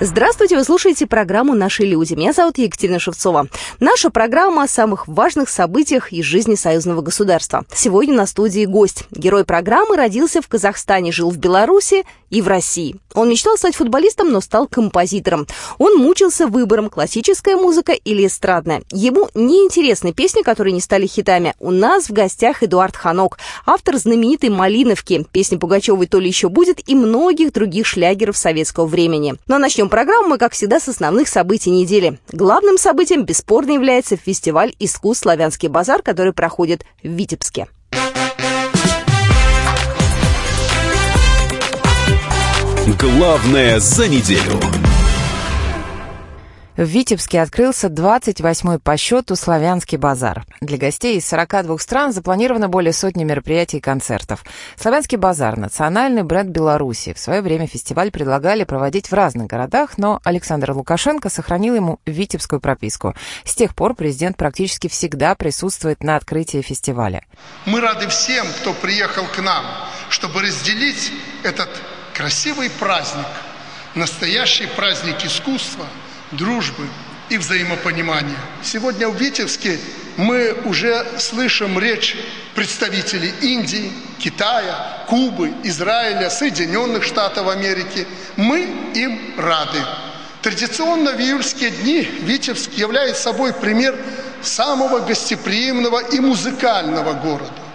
Здравствуйте, вы слушаете программу «Наши люди». Меня зовут Екатерина Шевцова. Наша программа о самых важных событиях из жизни союзного государства. Сегодня на студии гость. Герой программы родился в Казахстане, жил в Беларуси и в России. Он мечтал стать футболистом, но стал композитором. Он мучился выбором, классическая музыка или эстрадная. Ему не интересны песни, которые не стали хитами. У нас в гостях Эдуард Ханок, автор знаменитой «Малиновки», песни Пугачевой «То ли еще будет» и многих других шлягеров советского времени. Но начнем Начнем программу мы, как всегда, с основных событий недели. Главным событием бесспорно является фестиваль искусств «Славянский базар», который проходит в Витебске. Главное за неделю. В Витебске открылся 28-й по счету «Славянский базар». Для гостей из 42 стран запланировано более сотни мероприятий и концертов. «Славянский базар» — национальный бренд Беларуси. В свое время фестиваль предлагали проводить в разных городах, но Александр Лукашенко сохранил ему витебскую прописку. С тех пор президент практически всегда присутствует на открытии фестиваля. Мы рады всем, кто приехал к нам, чтобы разделить этот красивый праздник, настоящий праздник искусства – дружбы и взаимопонимания. Сегодня в Витебске мы уже слышим речь представителей Индии, Китая, Кубы, Израиля, Соединенных Штатов Америки. Мы им рады. Традиционно в июльские дни Витебск является собой пример самого гостеприимного и музыкального города.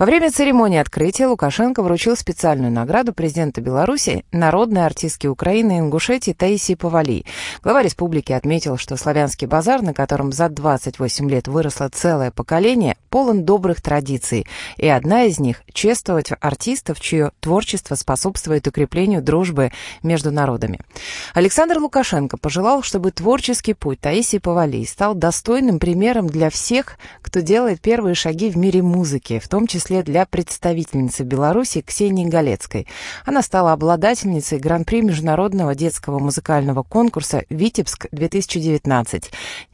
Во время церемонии открытия Лукашенко вручил специальную награду президента Беларуси народной артистке Украины Ингушетии Таисии Павали. Глава республики отметил, что славянский базар, на котором за 28 лет выросло целое поколение, полон добрых традиций, и одна из них — чествовать артистов, чье творчество способствует укреплению дружбы между народами. Александр Лукашенко пожелал, чтобы творческий путь Таисии Павали стал достойным примером для всех, кто делает первые шаги в мире музыки, в том числе числе для представительницы Беларуси Ксении Галецкой. Она стала обладательницей Гран-при Международного детского музыкального конкурса «Витебск-2019».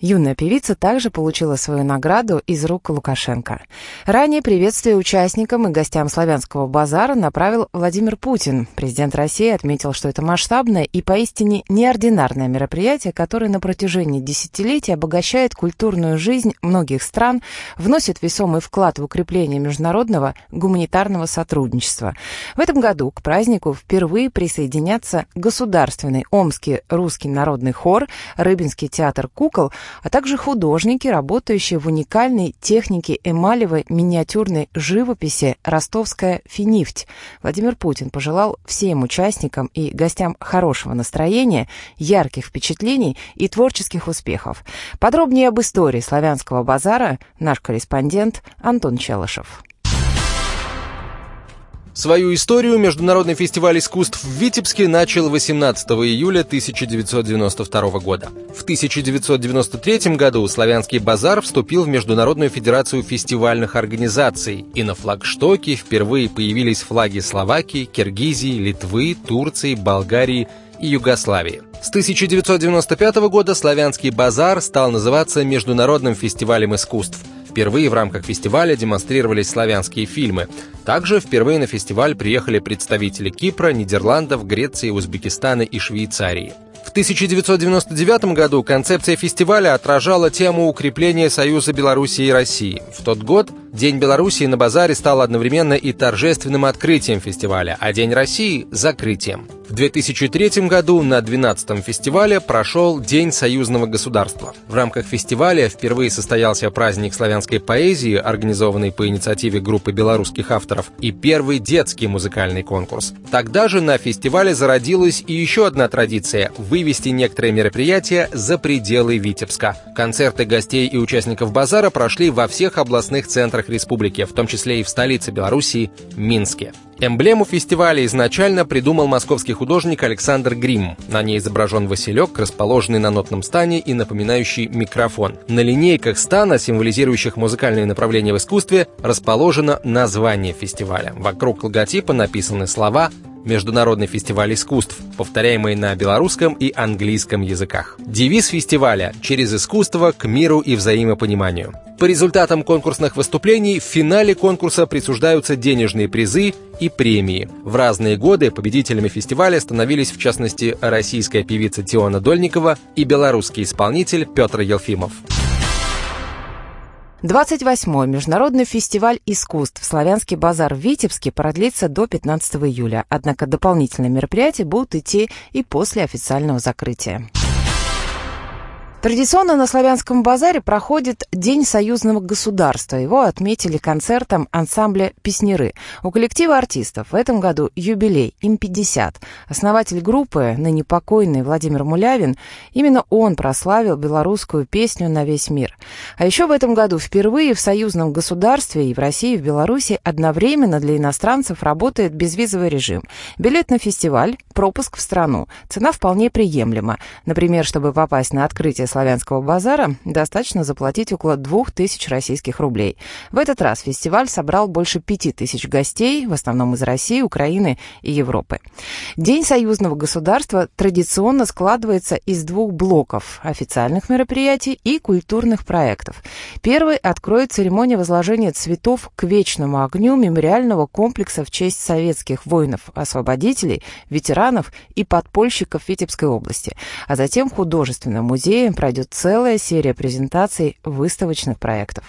Юная певица также получила свою награду из рук Лукашенко. Ранее приветствие участникам и гостям славянского базара направил Владимир Путин. Президент России отметил, что это масштабное и поистине неординарное мероприятие, которое на протяжении десятилетий обогащает культурную жизнь многих стран, вносит весомый вклад в укрепление международного международного гуманитарного сотрудничества. В этом году к празднику впервые присоединятся Государственный Омский русский народный хор, Рыбинский театр кукол, а также художники, работающие в уникальной технике эмалевой миниатюрной живописи «Ростовская финифть». Владимир Путин пожелал всем участникам и гостям хорошего настроения, ярких впечатлений и творческих успехов. Подробнее об истории славянского базара наш корреспондент Антон Челышев. Свою историю Международный фестиваль искусств в Витебске начал 18 июля 1992 года. В 1993 году «Славянский базар» вступил в Международную федерацию фестивальных организаций, и на флагштоке впервые появились флаги Словакии, Киргизии, Литвы, Турции, Болгарии и Югославии. С 1995 года «Славянский базар» стал называться Международным фестивалем искусств – Впервые в рамках фестиваля демонстрировались славянские фильмы. Также впервые на фестиваль приехали представители Кипра, Нидерландов, Греции, Узбекистана и Швейцарии. В 1999 году концепция фестиваля отражала тему укрепления Союза Беларуси и России. В тот год День Беларуси на базаре стал одновременно и торжественным открытием фестиваля, а День России – закрытием. В 2003 году на 12-м фестивале прошел День союзного государства. В рамках фестиваля впервые состоялся праздник славянской поэзии, организованный по инициативе группы белорусских авторов, и первый детский музыкальный конкурс. Тогда же на фестивале зародилась и еще одна традиция – вывести некоторые мероприятия за пределы Витебска. Концерты гостей и участников базара прошли во всех областных центрах республики, в том числе и в столице Белоруссии – Минске. Эмблему фестиваля изначально придумал московский художник Александр Грим. На ней изображен Василек, расположенный на нотном стане и напоминающий микрофон. На линейках стана, символизирующих музыкальные направления в искусстве, расположено название фестиваля. Вокруг логотипа написаны слова международный фестиваль искусств, повторяемый на белорусском и английском языках. Девиз фестиваля «Через искусство к миру и взаимопониманию». По результатам конкурсных выступлений в финале конкурса присуждаются денежные призы и премии. В разные годы победителями фестиваля становились, в частности, российская певица Теона Дольникова и белорусский исполнитель Петр Елфимов. 28-й международный фестиваль искусств «Славянский базар» в Витебске продлится до 15 июля, однако дополнительные мероприятия будут идти и после официального закрытия. Традиционно на Славянском базаре проходит День союзного государства. Его отметили концертом ансамбля «Песнеры». У коллектива артистов в этом году юбилей, им 50. Основатель группы, ныне покойный Владимир Мулявин, именно он прославил белорусскую песню на весь мир. А еще в этом году впервые в союзном государстве и в России, и в Беларуси одновременно для иностранцев работает безвизовый режим. Билет на фестиваль, пропуск в страну. Цена вполне приемлема. Например, чтобы попасть на открытие славянского базара достаточно заплатить около 2000 российских рублей. В этот раз фестиваль собрал больше 5000 гостей, в основном из России, Украины и Европы. День союзного государства традиционно складывается из двух блоков – официальных мероприятий и культурных проектов. Первый откроет церемония возложения цветов к вечному огню мемориального комплекса в честь советских воинов-освободителей, ветеранов и подпольщиков Витебской области, а затем художественном музее пройдет целая серия презентаций выставочных проектов.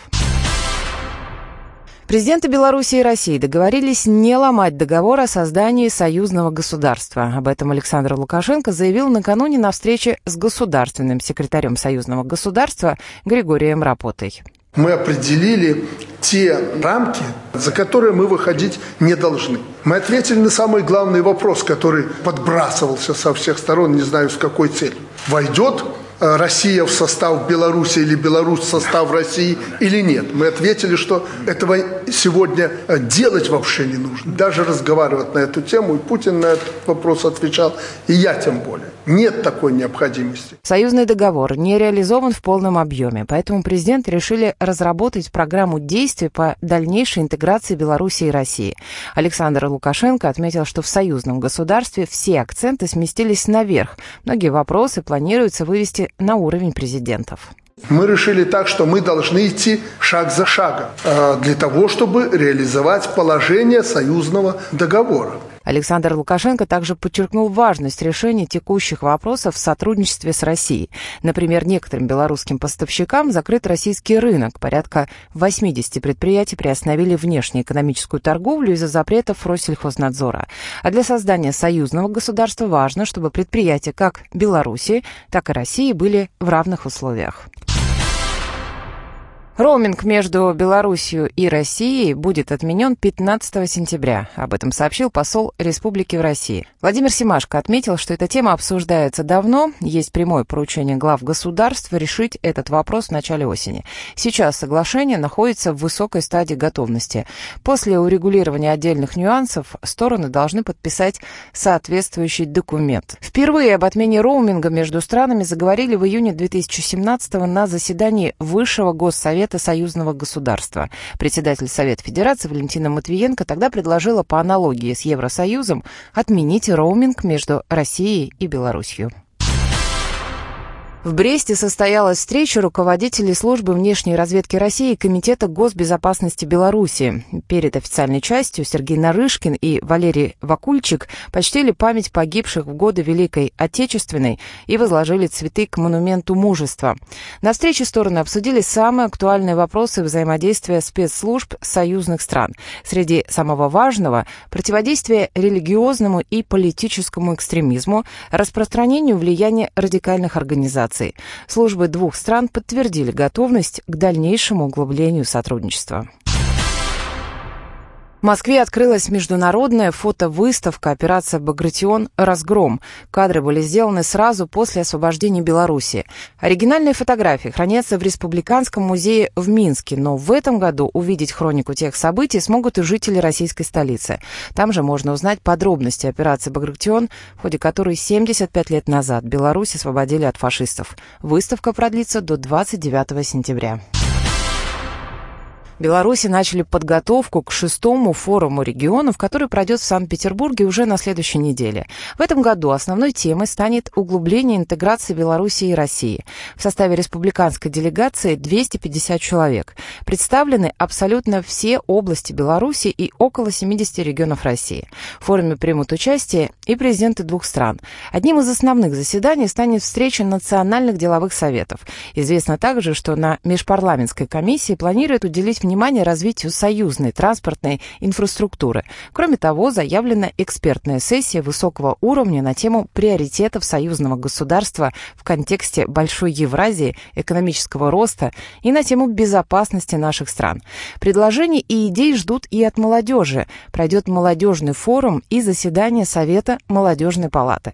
Президенты Беларуси и России договорились не ломать договор о создании союзного государства. Об этом Александр Лукашенко заявил накануне на встрече с государственным секретарем союзного государства Григорием Рапотой. Мы определили те рамки, за которые мы выходить не должны. Мы ответили на самый главный вопрос, который подбрасывался со всех сторон, не знаю с какой целью. Войдет Россия в состав Беларуси или Беларусь в состав России или нет. Мы ответили, что этого сегодня э, делать вообще не нужно. Даже разговаривать на эту тему, и Путин на этот вопрос отвечал, и я тем более. Нет такой необходимости. Союзный договор не реализован в полном объеме, поэтому президент решили разработать программу действий по дальнейшей интеграции Беларуси и России. Александр Лукашенко отметил, что в союзном государстве все акценты сместились наверх. Многие вопросы планируется вывести на уровень президентов. Мы решили так, что мы должны идти шаг за шагом э, для того, чтобы реализовать положение союзного договора. Александр Лукашенко также подчеркнул важность решения текущих вопросов в сотрудничестве с Россией. Например, некоторым белорусским поставщикам закрыт российский рынок. Порядка 80 предприятий приостановили внешнеэкономическую торговлю из-за запретов Россельхознадзора. А для создания союзного государства важно, чтобы предприятия как Беларуси, так и России были в равных условиях. Роуминг между Белоруссией и Россией будет отменен 15 сентября. Об этом сообщил посол республики в России. Владимир Семашко отметил, что эта тема обсуждается давно. Есть прямое поручение глав государств решить этот вопрос в начале осени. Сейчас соглашение находится в высокой стадии готовности. После урегулирования отдельных нюансов стороны должны подписать соответствующий документ. Впервые об отмене роуминга между странами заговорили в июне 2017 на заседании Высшего Госсовета Совета союзного государства. Председатель Совета Федерации Валентина Матвиенко тогда предложила по аналогии с Евросоюзом отменить роуминг между Россией и Беларусью. В Бресте состоялась встреча руководителей службы внешней разведки России и Комитета госбезопасности Беларуси. Перед официальной частью Сергей Нарышкин и Валерий Вакульчик почтили память погибших в годы Великой Отечественной и возложили цветы к монументу мужества. На встрече стороны обсудили самые актуальные вопросы взаимодействия спецслужб союзных стран. Среди самого важного – противодействие религиозному и политическому экстремизму, распространению влияния радикальных организаций миграции. Службы двух стран подтвердили готовность к дальнейшему углублению сотрудничества. В Москве открылась международная фотовыставка «Операция Багратион. Разгром». Кадры были сделаны сразу после освобождения Беларуси. Оригинальные фотографии хранятся в Республиканском музее в Минске, но в этом году увидеть хронику тех событий смогут и жители российской столицы. Там же можно узнать подробности операции «Багратион», в ходе которой 75 лет назад Беларусь освободили от фашистов. Выставка продлится до 29 сентября. Беларуси начали подготовку к шестому форуму регионов, который пройдет в Санкт-Петербурге уже на следующей неделе. В этом году основной темой станет углубление интеграции Беларуси и России. В составе республиканской делегации 250 человек. Представлены абсолютно все области Беларуси и около 70 регионов России. В форуме примут участие и президенты двух стран. Одним из основных заседаний станет встреча национальных деловых советов. Известно также, что на межпарламентской комиссии планируют уделить внимание развитию союзной транспортной инфраструктуры. Кроме того, заявлена экспертная сессия высокого уровня на тему приоритетов союзного государства в контексте Большой Евразии, экономического роста и на тему безопасности наших стран. Предложений и идей ждут и от молодежи. Пройдет молодежный форум и заседание Совета молодежной палаты.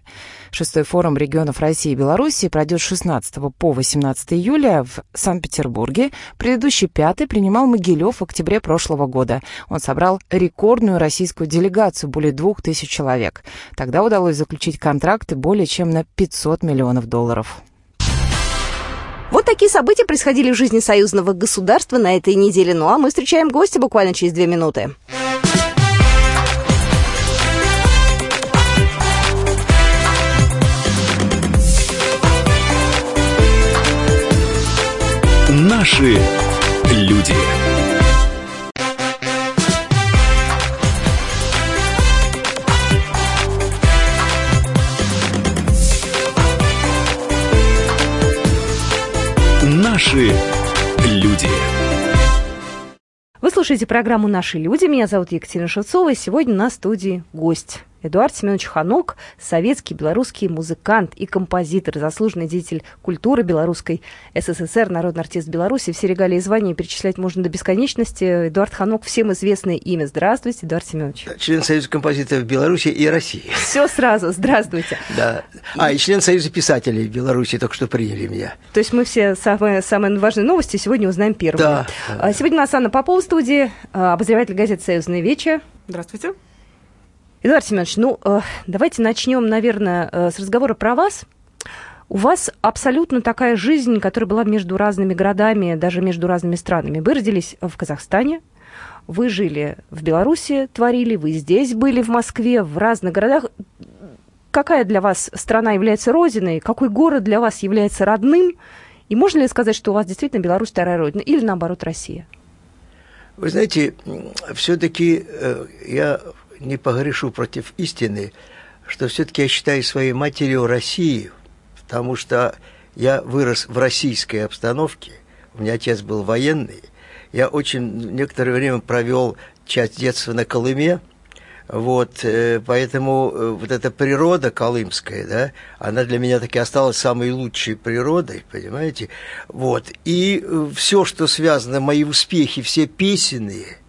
Шестой форум регионов России и Беларуси пройдет с 16 по 18 июля в Санкт-Петербурге. Предыдущий пятый принимал Могилев в октябре прошлого года. Он собрал рекордную российскую делегацию, более двух тысяч человек. Тогда удалось заключить контракты более чем на 500 миллионов долларов. Вот такие события происходили в жизни союзного государства на этой неделе. Ну а мы встречаем гостя буквально через две минуты. Наши люди. Наши люди. Вы слушаете программу «Наши люди». Меня зовут Екатерина Шевцова. И сегодня на студии гость Эдуард Семенович Ханок, советский белорусский музыкант и композитор, заслуженный деятель культуры белорусской СССР, народный артист Беларуси. Все регалии и звания перечислять можно до бесконечности. Эдуард Ханок, всем известное имя. Здравствуйте, Эдуард Семенович. Член Союза композиторов Беларуси и России. Все сразу, здравствуйте. Да. А, и член Союза писателей Беларуси только что приняли меня. То есть мы все самые, самые важные новости сегодня узнаем первыми. Да. А, сегодня у нас Анна Попова в студии, а, обозреватель газеты «Союзные вечи». Здравствуйте. Эдуард Семенович, ну, э, давайте начнем, наверное, э, с разговора про вас. У вас абсолютно такая жизнь, которая была между разными городами, даже между разными странами. Вы родились в Казахстане, вы жили в Беларуси, творили, вы здесь были, в Москве, в разных городах. Какая для вас страна является родиной? Какой город для вас является родным? И можно ли сказать, что у вас действительно Беларусь вторая родина? Или наоборот Россия? Вы знаете, все-таки э, я не погрешу против истины, что все-таки я считаю своей матерью Россию, потому что я вырос в российской обстановке, у меня отец был военный, я очень некоторое время провел часть детства на Колыме, вот, э, поэтому э, вот эта природа колымская, да, она для меня таки осталась самой лучшей природой, понимаете? Вот, и э, все, что связано, мои успехи, все песенные –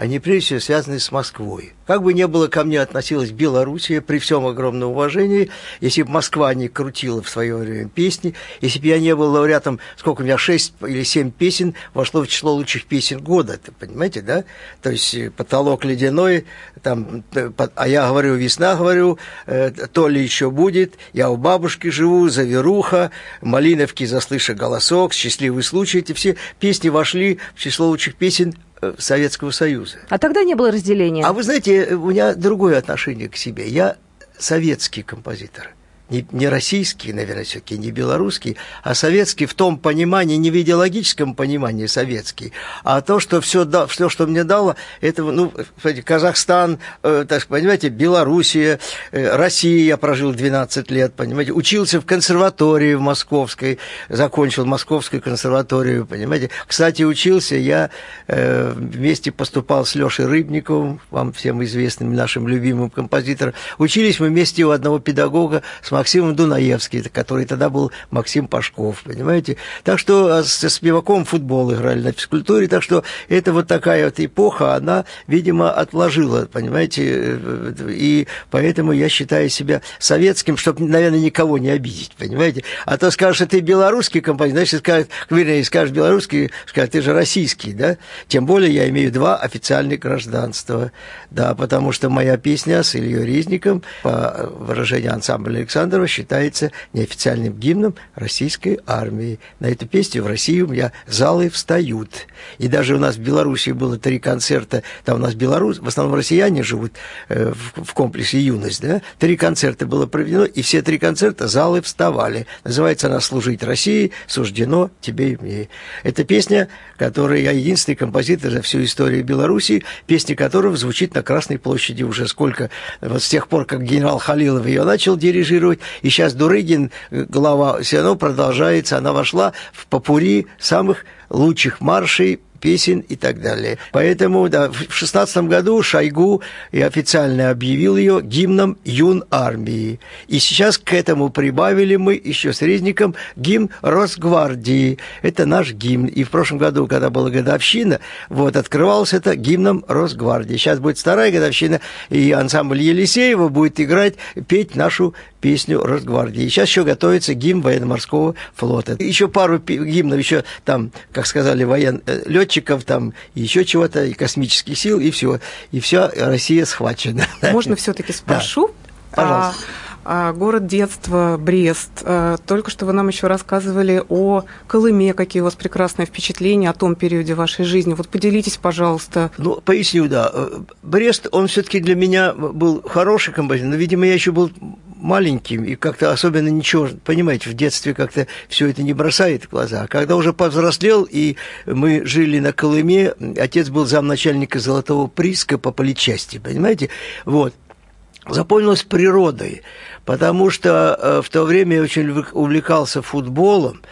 они прежде всего связаны с Москвой. Как бы ни было ко мне относилась Белоруссия, при всем огромном уважении, если бы Москва не крутила в свое время песни, если бы я не был лауреатом, сколько у меня, шесть или семь песен вошло в число лучших песен года, ты понимаете, да? То есть э, «Потолок ледяной», там, э, а я говорю, весна, говорю, э, то ли еще будет, я у бабушки живу, заверуха, Малиновки, заслыша голосок, счастливый случай, эти все песни вошли в число лучших песен Советского Союза. А тогда не было разделения. А вы знаете, у меня другое отношение к себе. Я советский композитор не, не российский, наверное, все-таки не белорусский, а советский в том понимании, не в идеологическом понимании советский, а то, что все, да, все что мне дало, это, ну, Казахстан, э, так понимаете, Белоруссия, э, Россия, я прожил 12 лет, понимаете, учился в консерватории в Московской, закончил Московскую консерваторию, понимаете. Кстати, учился я, э, вместе поступал с Лешей Рыбниковым, вам всем известным нашим любимым композитором, учились мы вместе у одного педагога с Максимом Дунаевским, который тогда был Максим Пашков, понимаете? Так что а, со Спиваком футбол играли на физкультуре, так что это вот такая вот эпоха, она, видимо, отложила, понимаете? Э, и поэтому я считаю себя советским, чтобы, наверное, никого не обидеть, понимаете? А то скажешь, что ты белорусский композитор, значит, скажешь, вернее, скажешь белорусский, скажешь, ты же российский, да? Тем более я имею два официальных гражданства, да, потому что моя песня с Ильей Резником, по выражению ансамбля Александр Александрова считается неофициальным гимном российской армии. На эту песню в России у меня залы встают. И даже у нас в Беларуси было три концерта, там у нас Беларусь, в основном россияне живут э, в, в комплексе «Юность», да? Три концерта было проведено, и все три концерта залы вставали. Называется она «Служить России, суждено тебе и мне». Это песня, которая я единственный композитор за всю историю Беларуси, песня которого звучит на Красной площади уже сколько, вот с тех пор, как генерал Халилов ее начал дирижировать, и сейчас Дурыгин, глава, все равно продолжается, она вошла в попури самых лучших маршей песен и так далее. Поэтому да, в шестнадцатом году Шойгу и официально объявил ее гимном юн армии. И сейчас к этому прибавили мы еще с Резником гимн Росгвардии. Это наш гимн. И в прошлом году, когда была годовщина, вот, открывался это гимном Росгвардии. Сейчас будет вторая годовщина, и ансамбль Елисеева будет играть, петь нашу песню Росгвардии. Сейчас еще готовится гимн военно-морского флота. Еще пару гимнов, еще там, как сказали, воен... Э, летчиков, там еще чего-то, и космических сил, и все. И вся Россия схвачена. Можно все-таки спрошу? Да. Пожалуйста. А, город детства Брест. А, только что вы нам еще рассказывали о Колыме, какие у вас прекрасные впечатления о том периоде вашей жизни. Вот поделитесь, пожалуйста. Ну, поясню, да. Э, Брест, он все-таки для меня был хороший композитор, но, видимо, я еще был маленьким, и как-то особенно ничего, понимаете, в детстве как-то все это не бросает в глаза. Когда уже повзрослел, и мы жили на Колыме, отец был замначальника Золотого приска по политчасти, понимаете? Вот. Запомнилось природой, потому что э, в то время я очень увлекался футболом,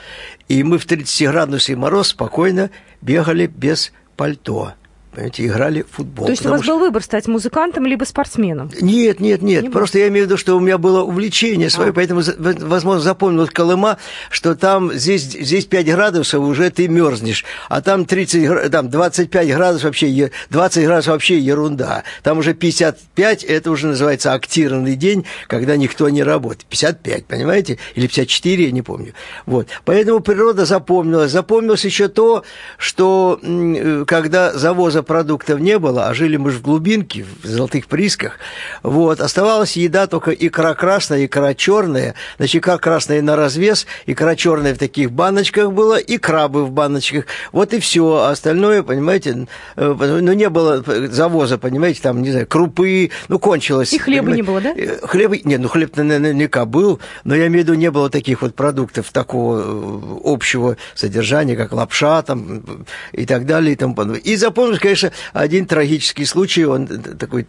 и мы в 30-градусный мороз спокойно бегали без пальто понимаете, играли в футбол. То есть у вас что... был выбор стать музыкантом либо спортсменом? Нет, нет, нет. Не Просто я имею в виду, что у меня было увлечение свое, а. поэтому, возможно, запомнил Колыма, что там здесь, здесь 5 градусов уже ты мерзнешь, а там 30, там 25 градусов вообще, 20 градусов вообще ерунда. Там уже 55, это уже называется актированный день, когда никто не работает. 55, понимаете? Или 54, я не помню. Вот. Поэтому природа запомнилась. Запомнилось еще то, что э, когда завоза продуктов не было, а жили мы же в глубинке, в золотых присках. Вот. Оставалась еда только икра красная, икра черная. Значит, икра красная на развес, икра черная в таких баночках была, и крабы в баночках. Вот и все. А остальное, понимаете, э, ну, не было завоза, понимаете, там, не знаю, крупы, ну, кончилось. И хлеба понимаете? не было, да? Э, хлеба, нет, ну, хлеб наверняка был, но я имею в виду, не было таких вот продуктов такого э, общего содержания, как лапша там и так далее. И, тому подобное. и запомнилось, конечно, один трагический случай, он такой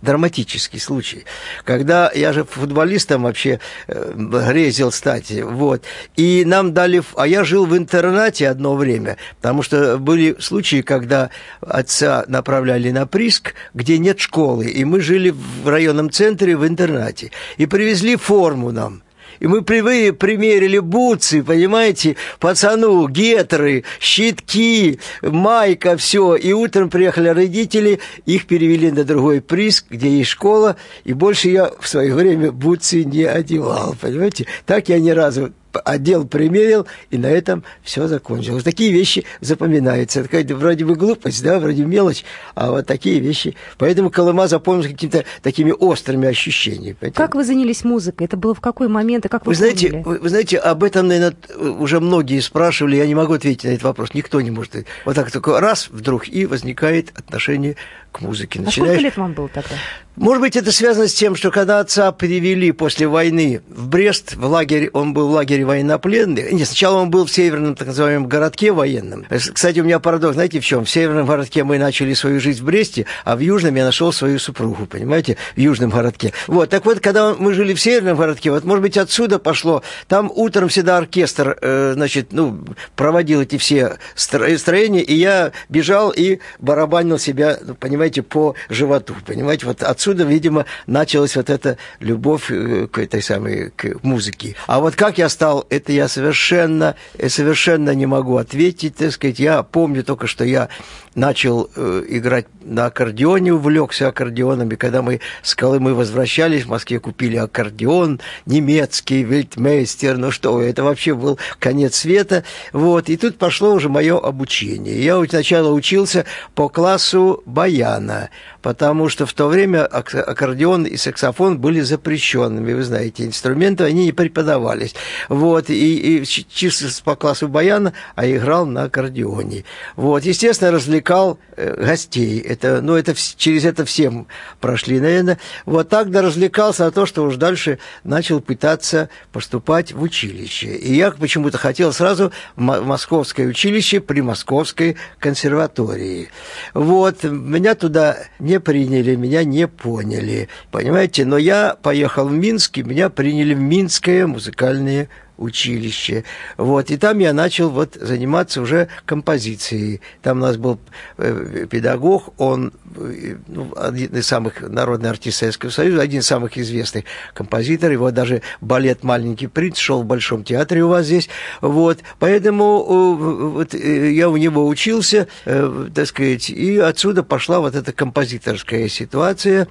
драматический случай, когда я же футболистом вообще э, грезил стать, вот, и нам дали, а я жил в интернате одно время, потому что были случаи, когда отца направляли на Приск, где нет школы, и мы жили в районном центре в интернате, и привезли форму нам – и мы при, примерили бутсы, понимаете, пацану, гетры, щитки, майка, все. И утром приехали родители, их перевели на другой приз, где есть школа, и больше я в свое время бутсы не одевал, понимаете. Так я ни разу одел, примерил, и на этом все закончилось. Такие вещи запоминаются. Такая вроде бы глупость, да, вроде мелочь, а вот такие вещи. Поэтому Колыма запомнился какими-то такими острыми ощущениями. Понимаете? Как вы занялись музыкой? Это было в какой момент и как вы вы знаете, вы, вы знаете, об этом, наверное, уже многие спрашивали, я не могу ответить на этот вопрос, никто не может. Вот так только раз вдруг и возникает отношение к музыке. Начинаешь... А сколько лет вам было тогда? Может быть, это связано с тем, что когда отца перевели после войны в Брест, в лагерь, он был в лагере военнопленных. Нет, сначала он был в северном, так называемом, городке военном. Кстати, у меня парадокс, знаете, в чем? В северном городке мы начали свою жизнь в Бресте, а в южном я нашел свою супругу, понимаете, в южном городке. Вот, так вот, когда мы жили в северном городке, вот, может быть, отсюда пошло, там утром всегда оркестр, э, значит, ну, проводил эти все строения, и я бежал и барабанил себя, ну, понимаете, по животу, понимаете, вот отсюда видимо, началась вот эта любовь э, к этой самой к музыке. А вот как я стал, это я совершенно, совершенно не могу ответить, так сказать. Я помню только, что я начал э, играть на аккордеоне, увлекся аккордеонами. Когда мы с Колымы возвращались, в Москве купили аккордеон немецкий, вельтмейстер, ну что, это вообще был конец света. Вот, и тут пошло уже мое обучение. Я сначала учился по классу баяна, потому что в то время аккордеон и саксофон были запрещенными, вы знаете, инструменты, они не преподавались. Вот, и, и чисто по классу баяна, а играл на аккордеоне. Вот, естественно, развлекал э, гостей. Это, ну, это, через это всем прошли, наверное. Вот так да развлекался, а то, что уж дальше начал пытаться поступать в училище. И я почему-то хотел сразу в московское училище при Московской консерватории. Вот, меня туда не приняли, меня не поняли, понимаете? Но я поехал в Минск, и меня приняли в Минское музыкальное училище. Вот. И там я начал вот заниматься уже композицией. Там у нас был э, педагог, он э, ну, один из самых народный артист Советского Союза, один из самых известных композиторов. Его даже балет «Маленький принц» шел в Большом театре у вас здесь. Вот. Поэтому э, вот, я у него учился, так сказать, и отсюда пошла вот эта композиторская ситуация.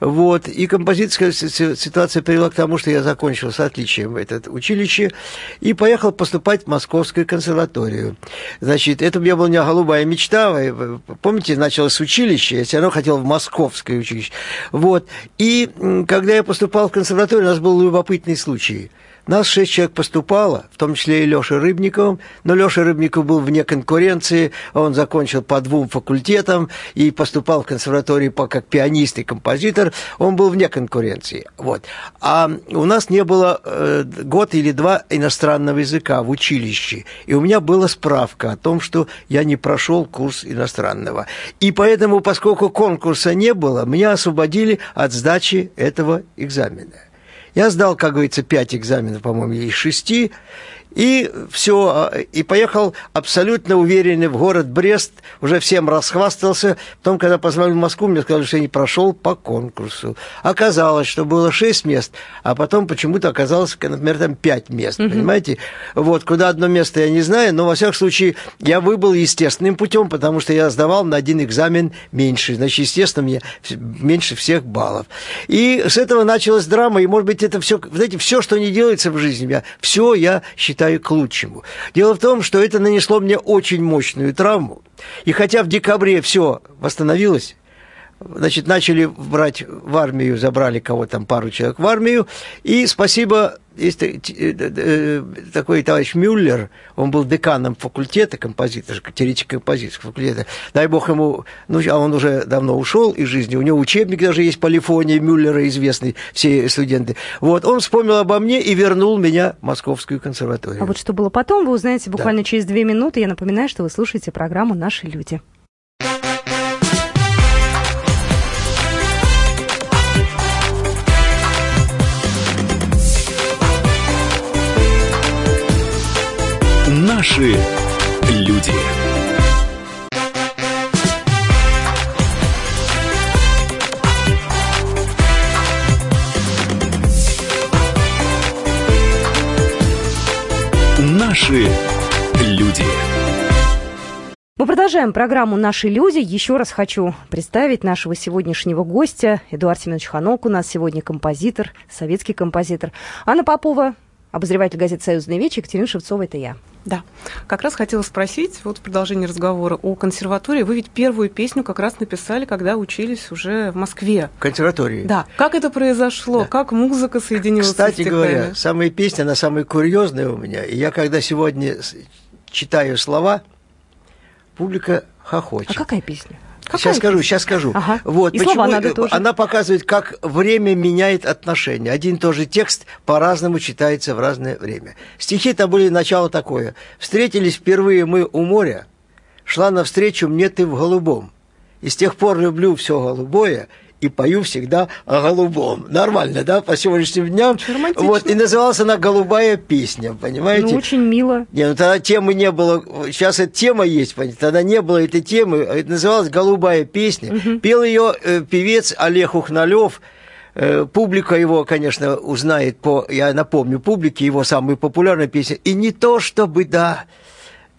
Вот. И композиторская ситуация привела к тому, что я закончил с отличием это училище, и поехал поступать в Московскую консерваторию. Значит, это у меня была не голубая мечта, помните, началось с училища, я все равно хотел в Московское училище. Вот. И когда я поступал в консерваторию, у нас был любопытный случай – нас шесть человек поступало, в том числе и Леша Рыбников, но Леша Рыбников был вне конкуренции, он закончил по двум факультетам и поступал в консерваторию как пианист и композитор, он был вне конкуренции. Вот. А у нас не было э, год или два иностранного языка в училище, и у меня была справка о том, что я не прошел курс иностранного. И поэтому, поскольку конкурса не было, меня освободили от сдачи этого экзамена. Я сдал, как говорится, пять экзаменов, по-моему, из шести, и все, а, и поехал абсолютно уверенный в город Брест, уже всем расхвастался. Потом, когда позвонил в Москву, мне сказали, что я не прошел по конкурсу. Оказалось, что было шесть мест, а потом почему-то оказалось, например, там пять мест, угу. понимаете? Вот, куда одно место я не знаю, но, во всяком случае, я выбыл естественным путем, потому что я сдавал на один экзамен меньше. Значит, естественно, мне меньше всех баллов. И с этого началась драма, и, может быть, это все, знаете, все, что не делается в жизни, я, все я считаю считаю к лучшему. Дело в том, что это нанесло мне очень мощную травму. И хотя в декабре все восстановилось, значит, начали брать в армию, забрали кого там, пару человек в армию, и спасибо есть э, э, такой товарищ Мюллер, он был деканом факультета композитор, теоретик композиторского факультета. Дай бог ему, ну, а он уже давно ушел из жизни, у него учебник даже есть полифония Мюллера, известный, все студенты. Вот, он вспомнил обо мне и вернул меня в Московскую консерваторию. А вот что было потом, вы узнаете буквально да. через две минуты. Я напоминаю, что вы слушаете программу «Наши люди». Продолжаем программу «Наши люди». Еще раз хочу представить нашего сегодняшнего гостя. Эдуард Семенович Ханок у нас сегодня композитор, советский композитор. Анна Попова, обозреватель газеты «Союзная вечь», Екатерина Шевцова, это я. Да, как раз хотела спросить, вот в продолжении разговора о консерватории, вы ведь первую песню как раз написали, когда учились уже в Москве. В консерватории. Да. Как это произошло? Да. Как музыка соединилась Кстати с говоря, самая песня, она самая курьезная у меня. И я когда сегодня читаю слова, публика хохочет. А какая песня? Какая сейчас скажу, сейчас скажу. Ага. Вот, и почему надо тоже. Она показывает, как время меняет отношения. Один и тот же текст по-разному читается в разное время. Стихи там были начало такое. Встретились впервые мы у моря, шла навстречу мне ты в голубом. И с тех пор люблю все голубое, и пою всегда о голубом. Нормально, да, по сегодняшним дням. Вот, и называлась она «Голубая песня», понимаете? Ну, очень мило. Не, ну тогда темы не было, сейчас эта тема есть, понимаете? тогда не было этой темы, это называлась «Голубая песня». Угу. Пел ее э, певец Олег Ухналев, э, Публика его, конечно, узнает по, я напомню, публике его самая популярная песня. И не то, чтобы, да,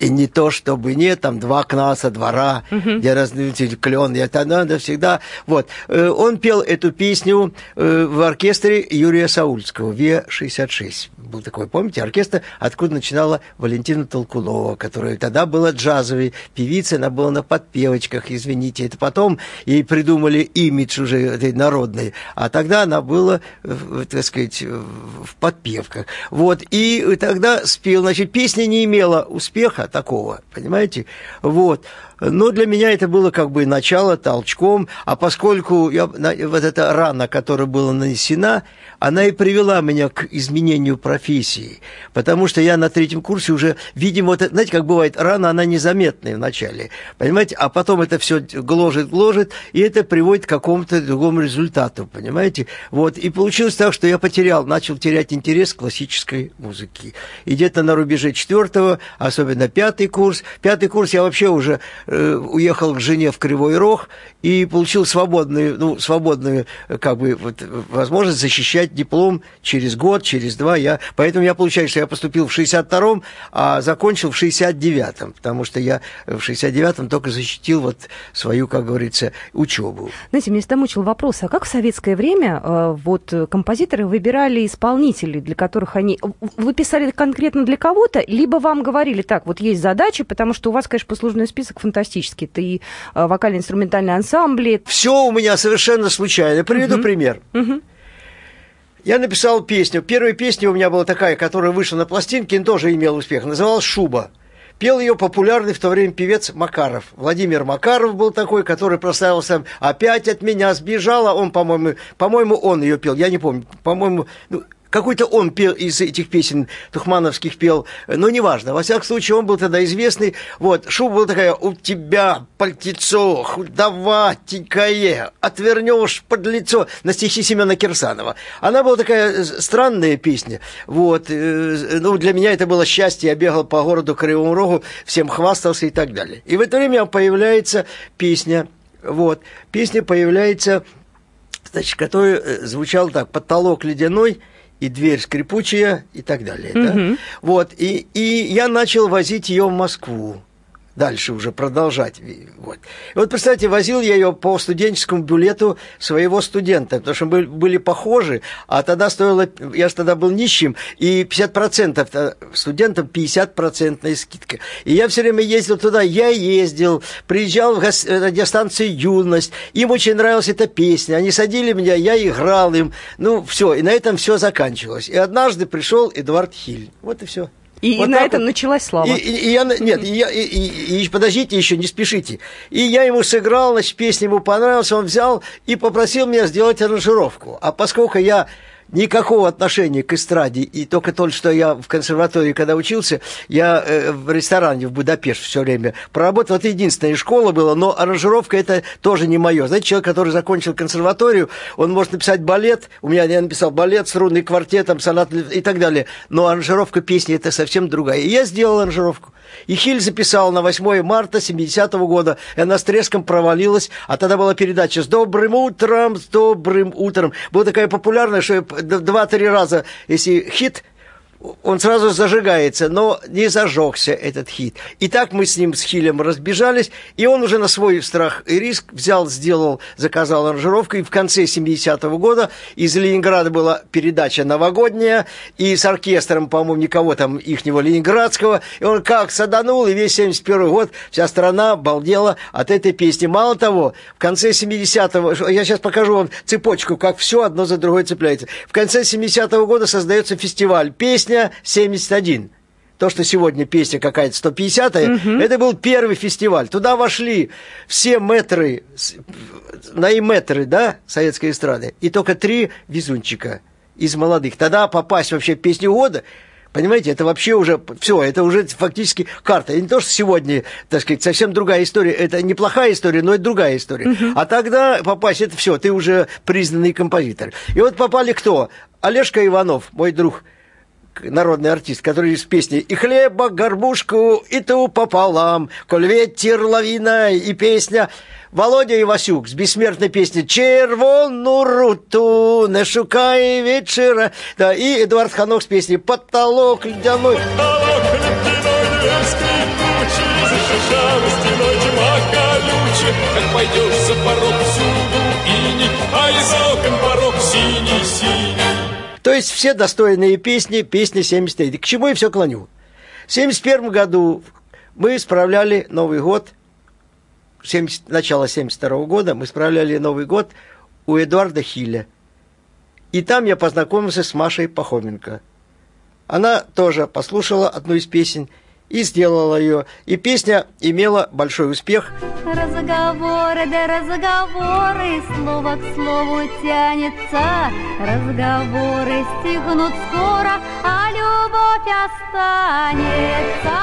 и не то, чтобы нет, там два кнаса, двора, uh-huh. где разносили клен, это надо всегда. Вот. Э, он пел эту песню э, в оркестре Юрия Саульского, В-66. Был такой, помните, оркестр, откуда начинала Валентина Толкунова, которая тогда была джазовой певицей, она была на подпевочках, извините. Это потом ей придумали имидж уже этой народный, а тогда она была, так сказать, в подпевках. Вот, и тогда спел, значит, песня не имела успеха такого, понимаете? Вот. Но для меня это было как бы начало толчком, а поскольку я, вот эта рана, которая была нанесена, она и привела меня к изменению профессии. Потому что я на третьем курсе уже, видимо, вот, знаете, как бывает, рана, она незаметная вначале, понимаете, а потом это все гложет, гложет, и это приводит к какому-то другому результату, понимаете. Вот, и получилось так, что я потерял, начал терять интерес к классической музыке. И где-то на рубеже четвертого, особенно пятый курс, пятый курс я вообще уже уехал к жене в Кривой Рог и получил свободную, ну, свободную, как бы, вот, возможность защищать диплом через год, через два. Я, поэтому я получаю, что я поступил в 62-м, а закончил в 69-м, потому что я в 69-м только защитил вот свою, как говорится, учебу. Знаете, меня всегда мучил вопрос, а как в советское время э, вот композиторы выбирали исполнителей, для которых они... Вы писали конкретно для кого-то, либо вам говорили, так, вот есть задачи, потому что у вас, конечно, послужной список фантастический. Ты и э, вокально-инструментальный ансамбли. Все у меня совершенно случайно. Приведу угу. пример. Угу. Я написал песню. Первая песня у меня была такая, которая вышла на пластинке, и тоже имела успех. Называлась «Шуба». Пел ее популярный в то время певец Макаров. Владимир Макаров был такой, который прославился «Опять от меня сбежала». Он, по-моему, по-моему, он ее пел. Я не помню. По-моему, ну, какой-то он пел из этих песен Тухмановских пел, но неважно. Во всяком случае, он был тогда известный. Вот, шуба была такая, у тебя пальтецо худоватенькое, отвернешь под лицо, на стихи Семена Кирсанова. Она была такая э, странная песня. Вот, э, ну, для меня это было счастье. Я бегал по городу Кривому Рогу, всем хвастался и так далее. И в это время появляется песня, вот, песня появляется, значит, которая э, звучала так, «Потолок ледяной», и дверь скрипучая и так далее. Mm-hmm. Да? Вот, и, и я начал возить ее в Москву дальше уже продолжать. Вот. И вот, представьте, возил я ее по студенческому билету своего студента, потому что мы были похожи, а тогда стоило, я же тогда был нищим, и 50% э, студентам 50% скидка. И я все время ездил туда, я ездил, приезжал в э, радиостанцию «Юность», им очень нравилась эта песня, они садили меня, я играл им, ну, все, и на этом все заканчивалось. И однажды пришел Эдуард Хиль. Вот и все. И, вот и на этом вот. началась слава. И, и, и я, нет, и, я, и, и, и подождите еще, не спешите. И я ему сыграл, значит, песня ему понравилась, он взял и попросил меня сделать аранжировку. А поскольку я никакого отношения к эстраде. И только то, что я в консерватории, когда учился, я э, в ресторане в Будапешт все время проработал. Это единственная школа была, но аранжировка это тоже не мое. Знаете, человек, который закончил консерваторию, он может написать балет. У меня я написал балет, струнный квартет, там, сонат и так далее. Но аранжировка песни это совсем другая. И я сделал аранжировку. И Хиль записал на 8 марта 70-го года, и она с треском провалилась, а тогда была передача «С добрым утром, с добрым утром». Была такая популярная, что два-три раза, если хит он сразу зажигается, но не зажегся этот хит. И так мы с ним, с Хилем, разбежались, и он уже на свой страх и риск взял, сделал, заказал аранжировку, и в конце 70-го года из Ленинграда была передача новогодняя, и с оркестром, по-моему, никого там ихнего ленинградского, и он как саданул, и весь 71 год вся страна балдела от этой песни. Мало того, в конце 70-го, я сейчас покажу вам цепочку, как все одно за другое цепляется. В конце 70-го года создается фестиваль песни песня 71 то, что сегодня песня какая-то 150-я, угу. это был первый фестиваль. Туда вошли все метры, наиметры, да, советской эстрады, и только три везунчика из молодых. Тогда попасть вообще в песню года, понимаете, это вообще уже все, это уже фактически карта. И не то, что сегодня, так сказать, совсем другая история. Это неплохая история, но это другая история. Угу. А тогда попасть, это все, ты уже признанный композитор. И вот попали кто? Олежка Иванов, мой друг – народный артист, который из песни «И хлеба, горбушку, и ту пополам, коль ветер, лавина и песня». Володя Ивасюк с бессмертной песней «Червону руту не шукай вечера». Да, и Эдуард Ханок с песней «Потолок ледяной». Потолок ледяной, скрипучий, защищал стеной тьма колючая, как пойдешь за порог всюду ини, а из окон. То есть все достойные песни, песни 73. К чему я все клоню? В 71 году мы справляли Новый год, 70, начало 72 года, мы справляли Новый год у Эдуарда Хиля. И там я познакомился с Машей Пахоменко. Она тоже послушала одну из песен – и сделала ее. И песня имела большой успех. Разговоры да разговоры, слово к слову тянется. Разговоры стихнут скоро, а любовь останется.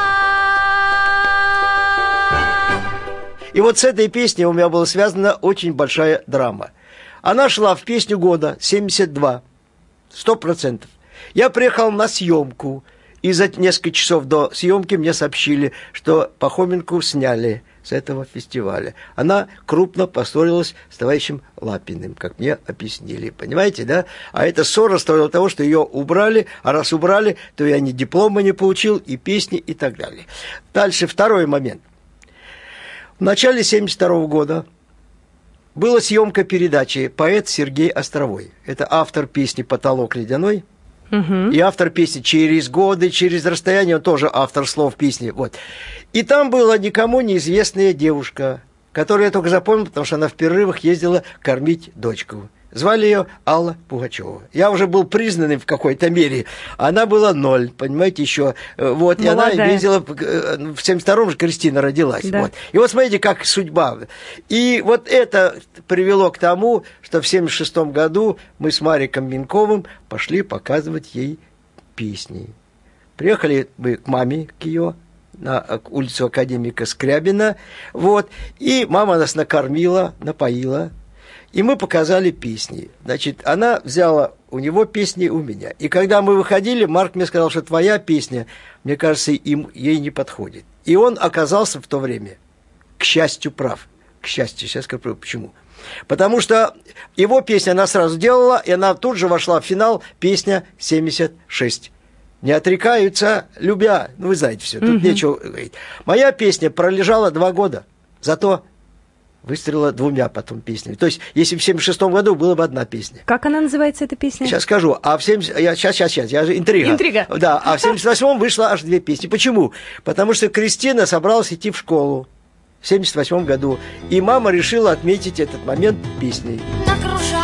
И вот с этой песней у меня была связана очень большая драма. Она шла в песню года 72, сто процентов. Я приехал на съемку – и за несколько часов до съемки мне сообщили, что Пахоменку сняли с этого фестиваля. Она крупно поссорилась с товарищем Лапиным, как мне объяснили. Понимаете, да? А эта ссора стоила того, что ее убрали, а раз убрали, то я ни диплома не получил, и песни, и так далее. Дальше второй момент. В начале 72 года была съемка передачи «Поэт Сергей Островой». Это автор песни «Потолок ледяной», Угу. И автор песни через годы, через расстояние, он тоже автор слов песни. Вот. И там была никому неизвестная девушка, которую я только запомнил, потому что она в перерывах ездила кормить дочку. Звали ее Алла Пугачева. Я уже был признанным в какой-то мере. Она была ноль, понимаете, еще. Э, вот, Молодая. и она ездила, э, в 72-м же Кристина родилась. Да. Вот. И вот смотрите, как судьба. И вот это привело к тому, что в 76-м году мы с Мариком Минковым пошли показывать ей песни. Приехали мы к маме, к ее, на улицу академика Скрябина, вот, и мама нас накормила, напоила, и мы показали песни. Значит, она взяла у него песни, у меня. И когда мы выходили, Марк мне сказал, что твоя песня, мне кажется, им, ей не подходит. И он оказался в то время, к счастью, прав. К счастью, сейчас скажу почему. Потому что его песня она сразу делала, и она тут же вошла в финал, песня 76 не отрекаются, любя. Ну, вы знаете все, тут угу. нечего говорить. Моя песня пролежала два года. Зато выстрелила двумя потом песнями. То есть, если в 76 году была бы одна песня. Как она называется, эта песня? Сейчас скажу. А в 70... Я, сейчас, сейчас, сейчас. Я же интрига. Интрига. Да. А в 78-м вышло аж две песни. Почему? Потому что Кристина собралась идти в школу в 78 году. И мама решила отметить этот момент песней. Нагружать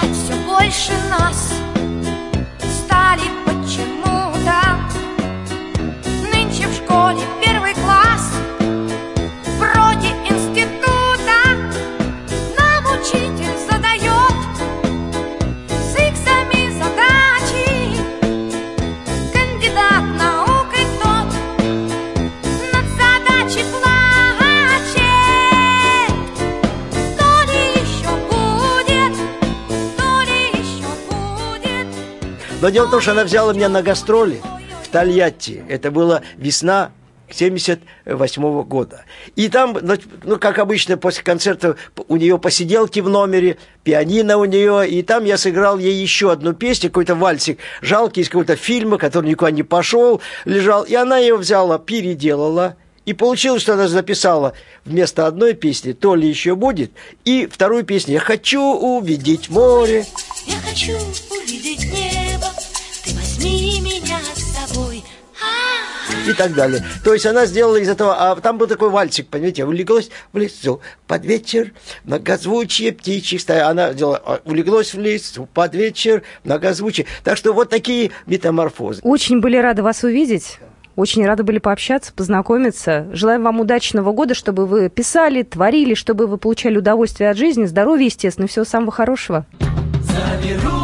Но дело в том, что она взяла меня на гастроли в Тольятти. Это была весна 78 года. И там, ну, ну, как обычно, после концерта у нее посиделки в номере, пианино у нее, и там я сыграл ей еще одну песню, какой-то вальсик жалкий из какого-то фильма, который никуда не пошел, лежал, и она ее взяла, переделала, и получилось, что она записала вместо одной песни «То ли еще будет» и вторую песню «Я хочу увидеть море». Я хочу увидеть небо, И так далее. То есть она сделала из этого, а там был такой вальчик, понимаете, улеглась в лесу под вечер, многозвучие птичьих стаи. Она сделала, а, улеглась в лесу под вечер, многозвучие. Так что вот такие метаморфозы. Очень были рады вас увидеть. Очень рады были пообщаться, познакомиться. Желаем вам удачного года, чтобы вы писали, творили, чтобы вы получали удовольствие от жизни, здоровья, естественно, всего самого хорошего. Завируха,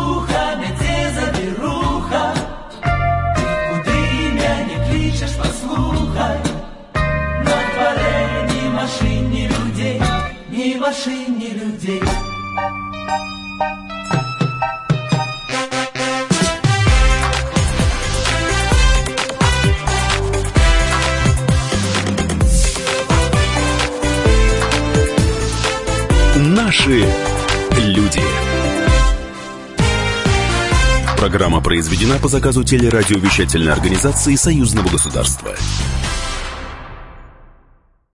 ні машин, ні людей. Наши люди. Программа произведена по заказу телерадиовещательной организации Союзного государства.